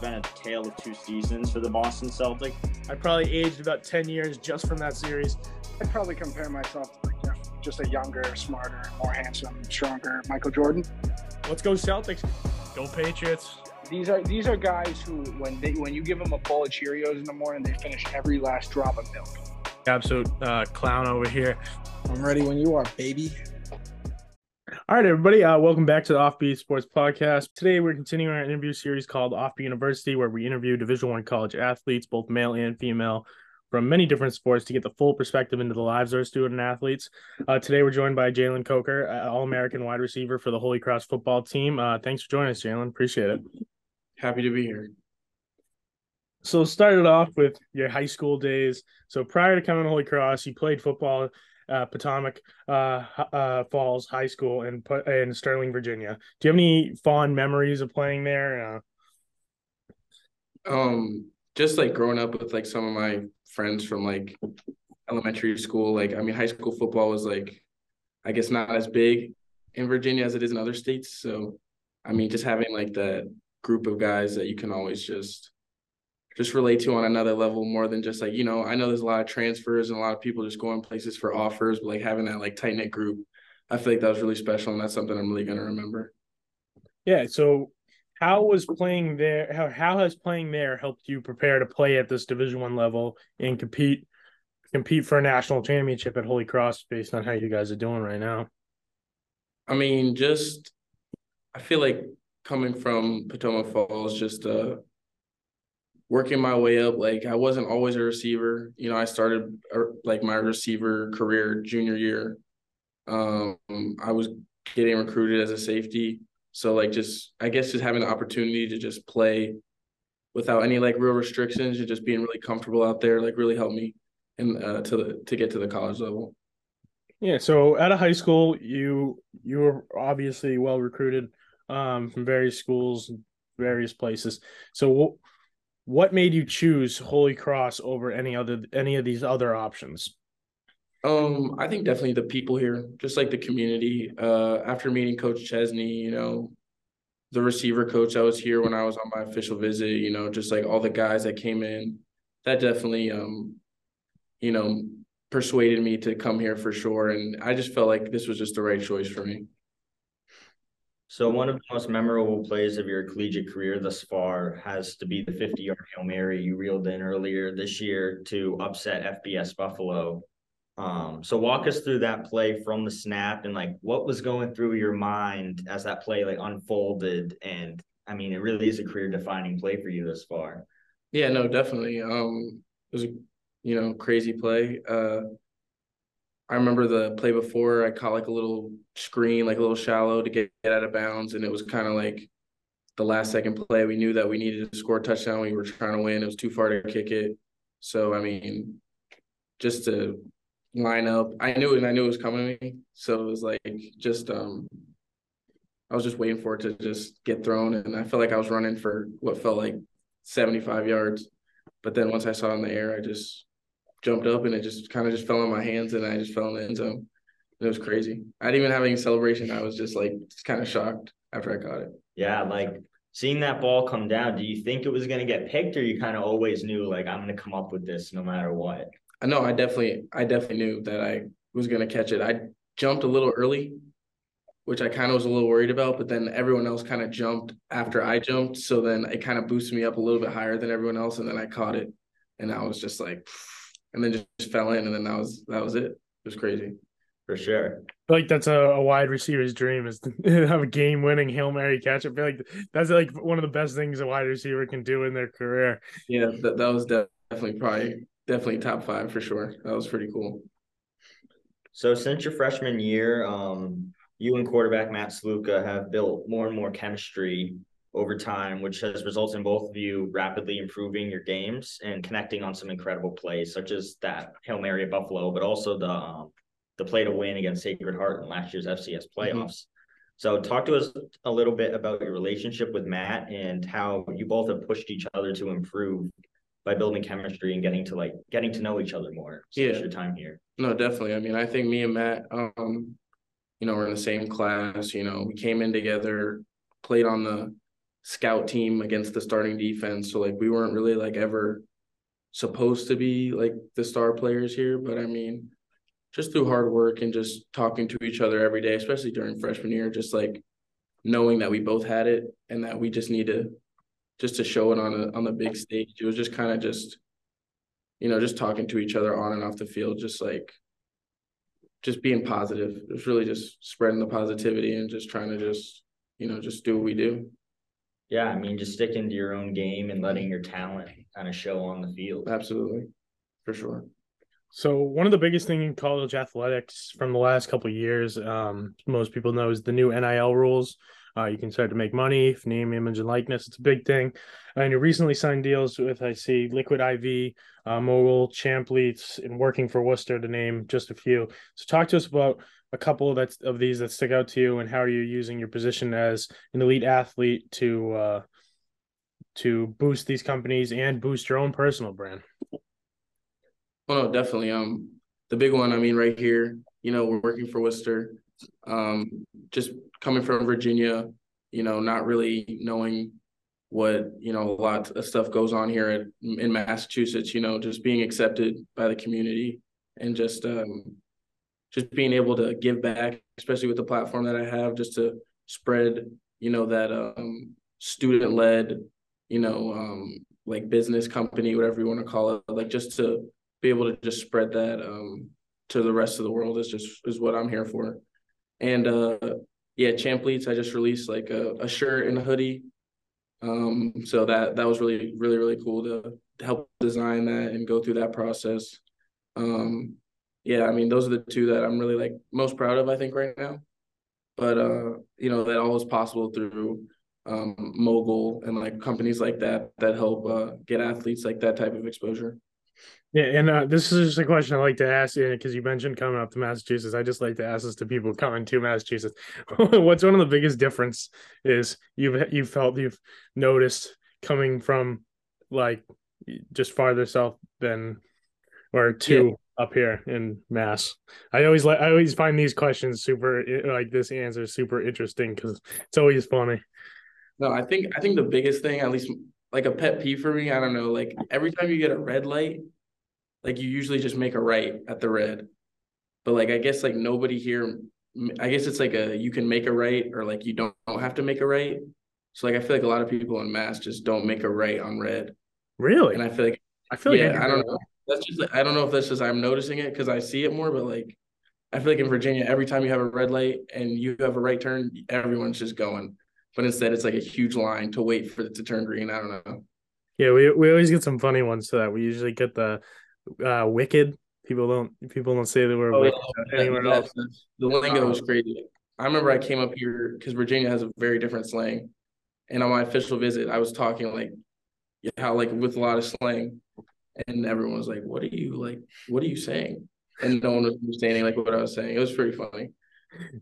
been a tale of two seasons for the Boston Celtics. I probably aged about 10 years just from that series. I'd probably compare myself to like just a younger, smarter, more handsome, stronger Michael Jordan. Let's go Celtics. Go Patriots. These are these are guys who, when they when you give them a bowl of Cheerios in the morning, they finish every last drop of milk. Absolute uh, clown over here. I'm ready when you are, baby. All right, everybody. Uh, welcome back to the Offbeat Sports Podcast. Today, we're continuing our interview series called Offbeat University, where we interview Division One college athletes, both male and female, from many different sports to get the full perspective into the lives of our student athletes. Uh, today, we're joined by Jalen Coker, All American wide receiver for the Holy Cross football team. Uh, thanks for joining us, Jalen. Appreciate it. Happy to be here. So, started off with your high school days. So, prior to coming to Holy Cross, you played football uh, Potomac uh, uh, Falls High School in in Sterling, Virginia. Do you have any fond memories of playing there? Uh, um, just like growing up with like some of my friends from like elementary school. Like, I mean, high school football was like, I guess not as big in Virginia as it is in other states. So, I mean, just having like the group of guys that you can always just just relate to on another level more than just like you know i know there's a lot of transfers and a lot of people just going places for offers but like having that like tight knit group i feel like that was really special and that's something i'm really going to remember. Yeah so how was playing there how, how has playing there helped you prepare to play at this division one level and compete compete for a national championship at holy cross based on how you guys are doing right now? I mean just i feel like coming from potomac falls just uh working my way up. Like I wasn't always a receiver. You know, I started uh, like my receiver career junior year. Um, I was getting recruited as a safety. So like just I guess just having the opportunity to just play without any like real restrictions and just being really comfortable out there like really helped me and uh, to the to get to the college level. Yeah, so at a high school, you you were obviously well recruited um, from various schools, various places. So what made you choose Holy Cross over any other any of these other options? Um, I think definitely the people here, just like the community. Uh, after meeting Coach Chesney, you know, the receiver coach that was here when I was on my official visit, you know, just like all the guys that came in, that definitely, um, you know, persuaded me to come here for sure. And I just felt like this was just the right choice for me. So one of the most memorable plays of your collegiate career thus far has to be the 50-yard Hail Mary you reeled in earlier this year to upset FBS Buffalo. Um, so walk us through that play from the snap and like what was going through your mind as that play like unfolded and I mean it really is a career defining play for you thus far. Yeah, no, definitely. Um it was a you know crazy play. Uh I remember the play before I caught like a little screen, like a little shallow to get, get out of bounds. And it was kind of like the last second play. We knew that we needed to score a touchdown. We were trying to win. It was too far to kick it. So, I mean, just to line up, I knew it and I knew it was coming to me. So it was like just, um, I was just waiting for it to just get thrown. And I felt like I was running for what felt like 75 yards. But then once I saw it in the air, I just jumped up and it just kind of just fell in my hands and I just fell in the end zone. It was crazy. I didn't even have any celebration. I was just like just kind of shocked after I caught it. Yeah, like seeing that ball come down, do you think it was going to get picked or you kind of always knew like I'm going to come up with this no matter what? I know I definitely I definitely knew that I was going to catch it. I jumped a little early, which I kind of was a little worried about, but then everyone else kind of jumped after I jumped, so then it kind of boosted me up a little bit higher than everyone else and then I caught it and I was just like and then just, just fell in, and then that was that was it. It was crazy. For sure. like that's a, a, wide receiver's dream is to have a game winning Hail Mary catch. I feel like that's like one of the best things a wide receiver can do in their career. Yeah, that, that was definitely probably definitely top five for sure. That was pretty cool. So since your freshman year, um, you and quarterback Matt Sluka have built more and more chemistry over time, which has resulted in both of you rapidly improving your games and connecting on some incredible plays, such as that Hail Mary at Buffalo, but also the um, the play to win against Sacred Heart in last year's FCS mm-hmm. playoffs. Mm-hmm. So, talk to us a little bit about your relationship with Matt and how you both have pushed each other to improve by building chemistry and getting to like getting to know each other more. Yeah, your time here. No, definitely. I mean, I think me and Matt, um, you know, we're in the same class. You know, we came in together, played on the scout team against the starting defense. So like we weren't really like ever supposed to be like the star players here. But I mean, just through hard work and just talking to each other every day, especially during freshman year, just like knowing that we both had it and that we just need to just to show it on a on the big stage. It was just kind of just, you know, just talking to each other on and off the field, just like just being positive. It was really just spreading the positivity and just trying to just, you know, just do what we do. Yeah, I mean, just sticking to your own game and letting your talent kind of show on the field. Absolutely. For sure. So one of the biggest thing in college athletics from the last couple of years, um, most people know is the new NIL rules. Uh, you can start to make money, if name, image, and likeness. It's a big thing. And you recently signed deals with, I see, Liquid IV, uh, Mogul, Champleats, and working for Worcester, to name just a few. So talk to us about a couple of that of these that stick out to you, and how are you using your position as an elite athlete to uh, to boost these companies and boost your own personal brand. Well, no, definitely. Um, the big one, I mean, right here, you know, we're working for Worcester. Um, just coming from Virginia, you know, not really knowing what you know a lot of stuff goes on here in Massachusetts. You know, just being accepted by the community and just um, just being able to give back, especially with the platform that I have, just to spread, you know, that um, student led you know, um, like business company, whatever you want to call it, like just to be able to just spread that um, to the rest of the world is just is what I'm here for. And uh, yeah, Champleats, I just released like a, a shirt and a hoodie. Um, so that that was really really really cool to help design that and go through that process. Um, yeah, I mean those are the two that I'm really like most proud of I think right now. But uh, you know that all is possible through um, mogul and like companies like that that help uh, get athletes like that type of exposure. Yeah, and uh, this is just a question I like to ask you because you mentioned coming up to Massachusetts. I just like to ask this to people coming to Massachusetts. What's one of the biggest difference is you've you felt you've noticed coming from like just farther south than or to yeah. Up here in Mass. I always like I always find these questions super like this answer super interesting because it's always funny. No, I think I think the biggest thing, at least like a pet peeve for me, I don't know, like every time you get a red light, like you usually just make a right at the red. But like I guess like nobody here I guess it's like a you can make a right or like you don't, don't have to make a right. So like I feel like a lot of people in mass just don't make a right on red. Really? And I feel like I feel yeah, like I, I don't know. That's just I don't know if that's just I'm noticing it because I see it more, but like I feel like in Virginia, every time you have a red light and you have a right turn, everyone's just going but instead it's like a huge line to wait for it to turn green. I don't know. Yeah, we we always get some funny ones to that. We usually get the uh wicked. People don't people don't say the word oh, wicked yeah, anywhere yeah, else. The lingo was crazy. I remember I came up here because Virginia has a very different slang. And on my official visit, I was talking like how like with a lot of slang. And everyone was like, What are you like what are you saying? And no one was understanding like what I was saying. It was pretty funny.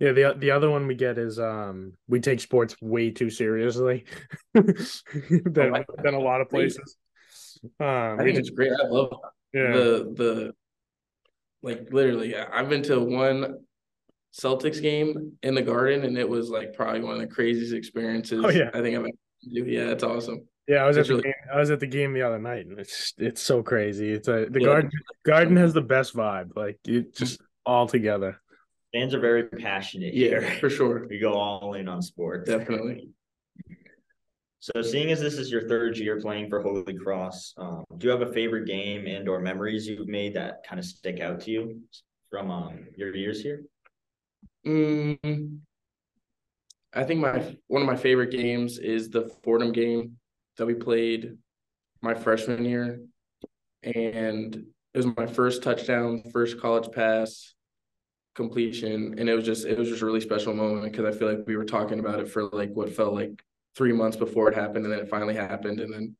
Yeah, the the other one we get is um we take sports way too seriously than, oh, than a lot of places. Um, I think it's great. I love yeah. the the like literally. I've been to one Celtics game in the Garden, and it was like probably one of the craziest experiences. Oh yeah, I think I've. Yeah, it's awesome. Yeah, I was it's at the really- game. I was at the game the other night, and it's it's so crazy. It's a the yeah. garden. Garden has the best vibe. Like it just all together fans are very passionate. Yeah, here. for sure. We go all in on sports. Definitely. So, seeing as this is your third year playing for Holy Cross, um, do you have a favorite game and or memories you've made that kind of stick out to you from um, your years here? Mm, I think my one of my favorite games is the Fordham game that we played my freshman year, and it was my first touchdown, first college pass completion and it was just it was just a really special moment because i feel like we were talking about it for like what felt like three months before it happened and then it finally happened and then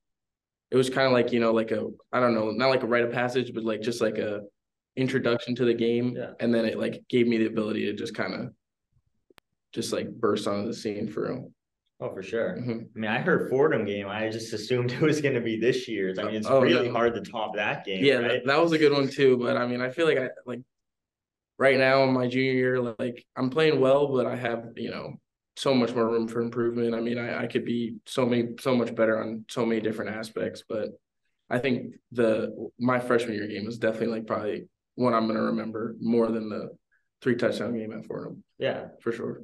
it was kind of like you know like a i don't know not like a rite of passage but like just like a introduction to the game yeah. and then it like gave me the ability to just kind of just like burst onto the scene for real Oh, for sure. Mm-hmm. I mean, I heard Fordham game. I just assumed it was going to be this year's. I mean, it's oh, really hard to top that game. Yeah, right? that, that was a good one too. But I mean, I feel like I like right now in my junior year, like I'm playing well, but I have, you know, so much more room for improvement. I mean, I, I could be so many so much better on so many different aspects, but I think the my freshman year game was definitely like probably one I'm gonna remember more than the three touchdown game at Fordham. Yeah, for sure.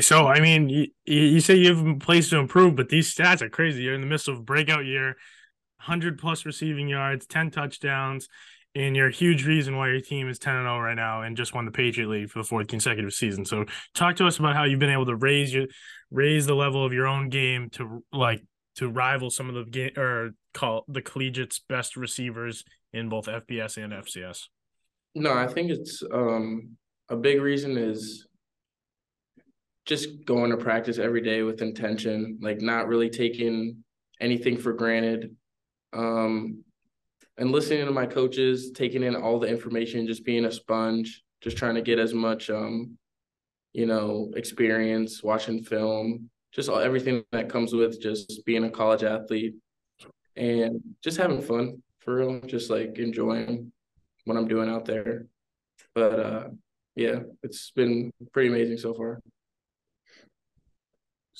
So I mean, you, you say you have a place to improve, but these stats are crazy. You're in the midst of breakout year, hundred plus receiving yards, ten touchdowns, and you're a huge reason why your team is ten and zero oh right now, and just won the Patriot League for the fourth consecutive season. So talk to us about how you've been able to raise your raise the level of your own game to like to rival some of the game or call the collegiate's best receivers in both FBS and FCS. No, I think it's um a big reason is just going to practice every day with intention, like not really taking anything for granted. Um, and listening to my coaches, taking in all the information, just being a sponge, just trying to get as much um, you know, experience, watching film, just all, everything that comes with just being a college athlete and just having fun for real, just like enjoying what I'm doing out there. But uh yeah, it's been pretty amazing so far.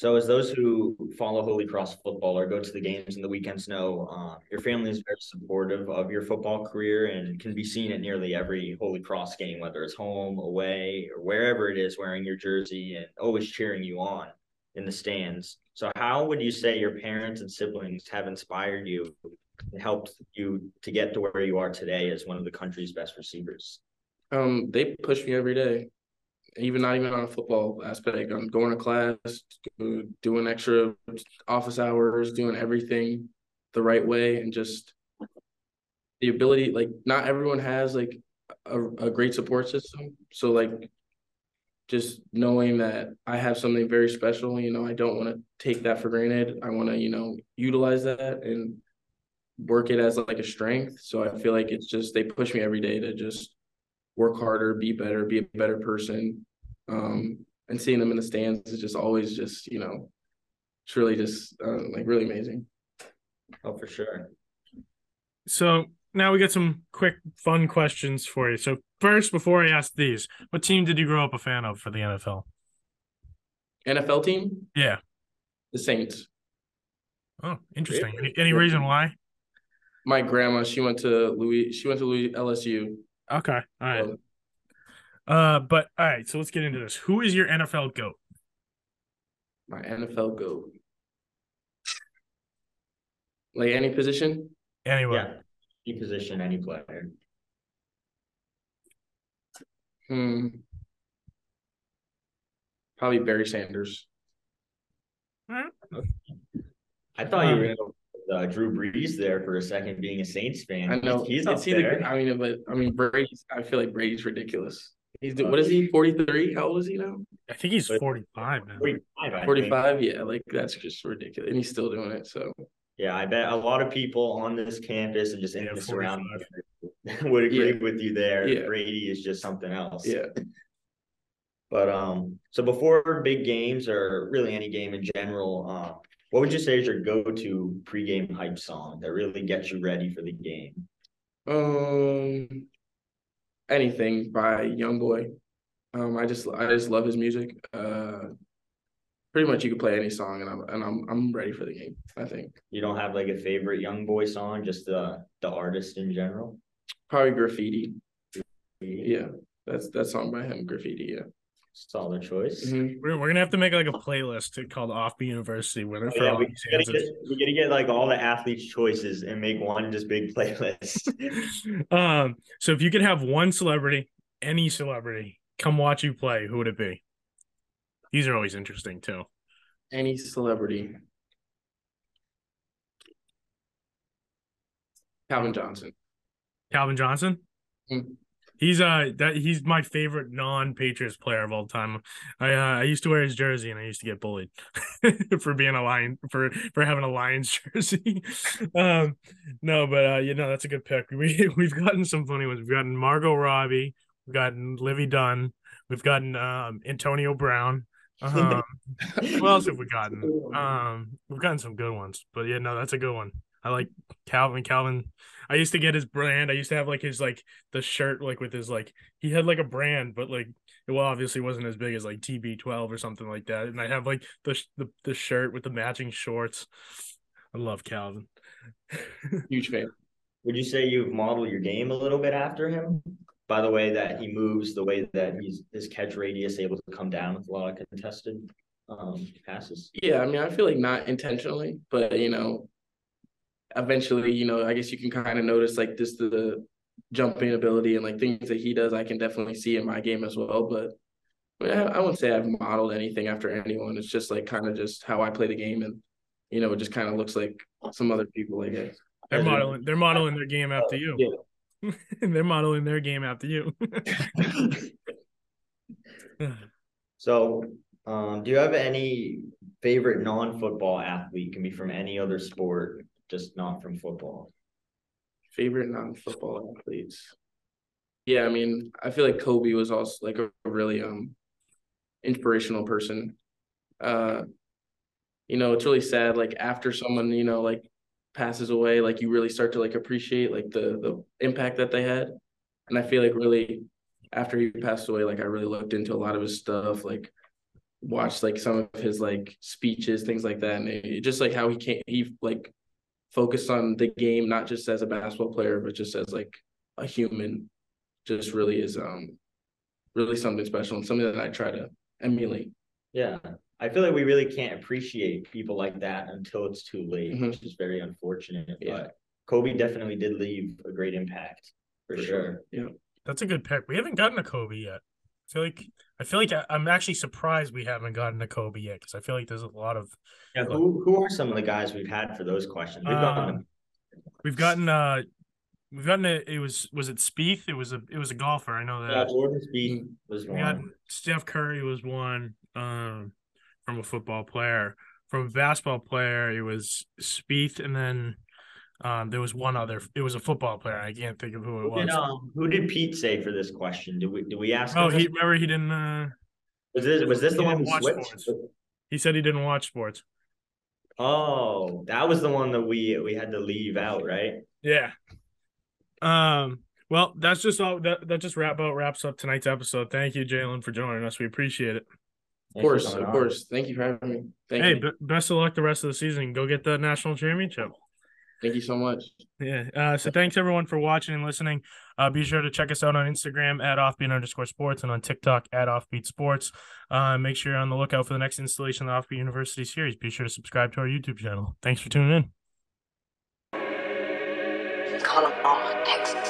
So, as those who follow Holy Cross football or go to the games and the weekends know, uh, your family is very supportive of your football career and can be seen at nearly every Holy Cross game, whether it's home, away, or wherever it is, wearing your jersey and always cheering you on in the stands. So, how would you say your parents and siblings have inspired you and helped you to get to where you are today as one of the country's best receivers? Um, they push me every day even not even on a football aspect. I'm going to class, doing extra office hours, doing everything the right way, and just the ability. Like, not everyone has like a, a great support system. So, like, just knowing that I have something very special, you know, I don't want to take that for granted. I want to, you know, utilize that and work it as like a strength. So I feel like it's just they push me every day to just work harder, be better, be a better person. Um, and seeing them in the stands is just always just, you know, it's really just uh, like really amazing. Oh, for sure. So now we got some quick fun questions for you. So first, before I ask these, what team did you grow up a fan of for the NFL? NFL team? Yeah. The Saints. Oh, interesting. Any, any reason why? My grandma, she went to Louis. She went to Louis LSU. Okay. All right. Uh, but all right, so let's get into this. Who is your NFL GOAT? My NFL GOAT. Like any position? Anyway. Yeah. Any position, any player. Hmm. Probably Barry Sanders. I thought you were gonna go uh, Drew Brees there for a second, being a Saints fan. I know he's, he's he's there. I mean, but I mean, Brady's. I feel like Brady's ridiculous. He's what is he? Forty three? How old is he now? I think he's forty five now. Forty five. Yeah, like that's just ridiculous, and he's still doing it. So yeah, I bet a lot of people on this campus and just in yeah, the surrounding would agree yeah. with you there. Yeah. Brady is just something else. Yeah. But um, so before big games or really any game in general, um, what would you say is your go-to pregame hype song that really gets you ready for the game? Um, anything by YoungBoy. Um, I just I just love his music. Uh, pretty much you can play any song and I'm and I'm I'm ready for the game. I think. You don't have like a favorite YoungBoy song, just the the artist in general. Probably Graffiti. Yeah, that's that song by him, Graffiti. Yeah. Solid choice. Mm-hmm. We're, we're gonna have to make like a playlist called Off Offbeat University winner oh, for yeah, all we, gotta get, we gotta get like all the athletes' choices and make one just big playlist. um, so if you could have one celebrity, any celebrity, come watch you play, who would it be? These are always interesting too. Any celebrity. Calvin Johnson. Calvin Johnson? Mm-hmm. He's uh that he's my favorite non-Patriots player of all time. I uh, I used to wear his jersey and I used to get bullied for being a lion for for having a Lions jersey. um no, but uh you know that's a good pick. We we've gotten some funny ones. We've gotten Margot Robbie, we've gotten Livvy Dunne. we've gotten um Antonio Brown. Um what else have we gotten? Um we've gotten some good ones. But yeah, no, that's a good one. I like Calvin. Calvin. I used to get his brand. I used to have like his like the shirt like with his like he had like a brand, but like it well obviously wasn't as big as like TB12 or something like that. And I have like the the, the shirt with the matching shorts. I love Calvin. Huge fan. Would you say you've modeled your game a little bit after him? By the way that he moves, the way that he's his catch radius able to come down with a lot of contested um passes. Yeah, I mean, I feel like not intentionally, but you know, eventually, you know, I guess you can kind of notice like this the jumping ability and like things that he does. I can definitely see in my game as well. But I, mean, I, I wouldn't say I've modeled anything after anyone. It's just like kind of just how I play the game, and you know, it just kind of looks like some other people, I guess. They're modeling. They're modeling their game after you. Yeah. they're modeling their game after you. So, um, do you have any favorite non-football athlete? Can be from any other sport, just not from football. Favorite non-football athletes. Yeah, I mean, I feel like Kobe was also like a really um inspirational person. Uh you know, it's really sad like after someone, you know, like passes away, like you really start to like appreciate like the the impact that they had. And I feel like really after he passed away, like I really looked into a lot of his stuff, like watched like some of his like speeches, things like that, and it, just like how he can't he like focused on the game not just as a basketball player, but just as like a human. Just really is um really something special and something that I try to emulate. Yeah, I feel like we really can't appreciate people like that until it's too late, Mhm. which is very unfortunate. Yeah. But Kobe definitely did leave a great impact for, For sure. sure. That's a good pick. We haven't gotten a Kobe yet. I feel like I feel like I, I'm actually surprised we haven't gotten a Kobe yet because I feel like there's a lot of Yeah, who who are some of the guys we've had for those questions? We've gotten Um, we've gotten uh we've gotten a it was was it Spieth? It was a it was a golfer. I know that. yeah, Jordan Spieth was We got one. Steph Curry was one um from a football player. From a basketball player, it was Spieth, and then um there was one other. It was a football player. I can't think of who it Who was. did, um, who did Pete say for this question? Did we did we ask? oh, he remember he didn't. uh was this was this the one didn't we watch switched? sports. He said he didn't watch sports. Oh, that was the one that we we had to leave out, right? Yeah. Um. Well, that's just all. That that just wrap out wraps up tonight's episode. Thank you, Jalen, for joining us. We appreciate it. Of course, of course. Thank you for having me. Thank hey, you. b- best of luck the rest of the season. Go get the national championship. Thank you so much. Yeah. Uh, so thanks everyone for watching and listening. Uh, be sure to check us out on Instagram at offbeat underscore sports and on TikTok at offbeat sports. Uh, make sure you're on the lookout for the next installation of the Offbeat University series. Be sure to subscribe to our YouTube channel. Thanks for tuning in. Call them all Texas songs.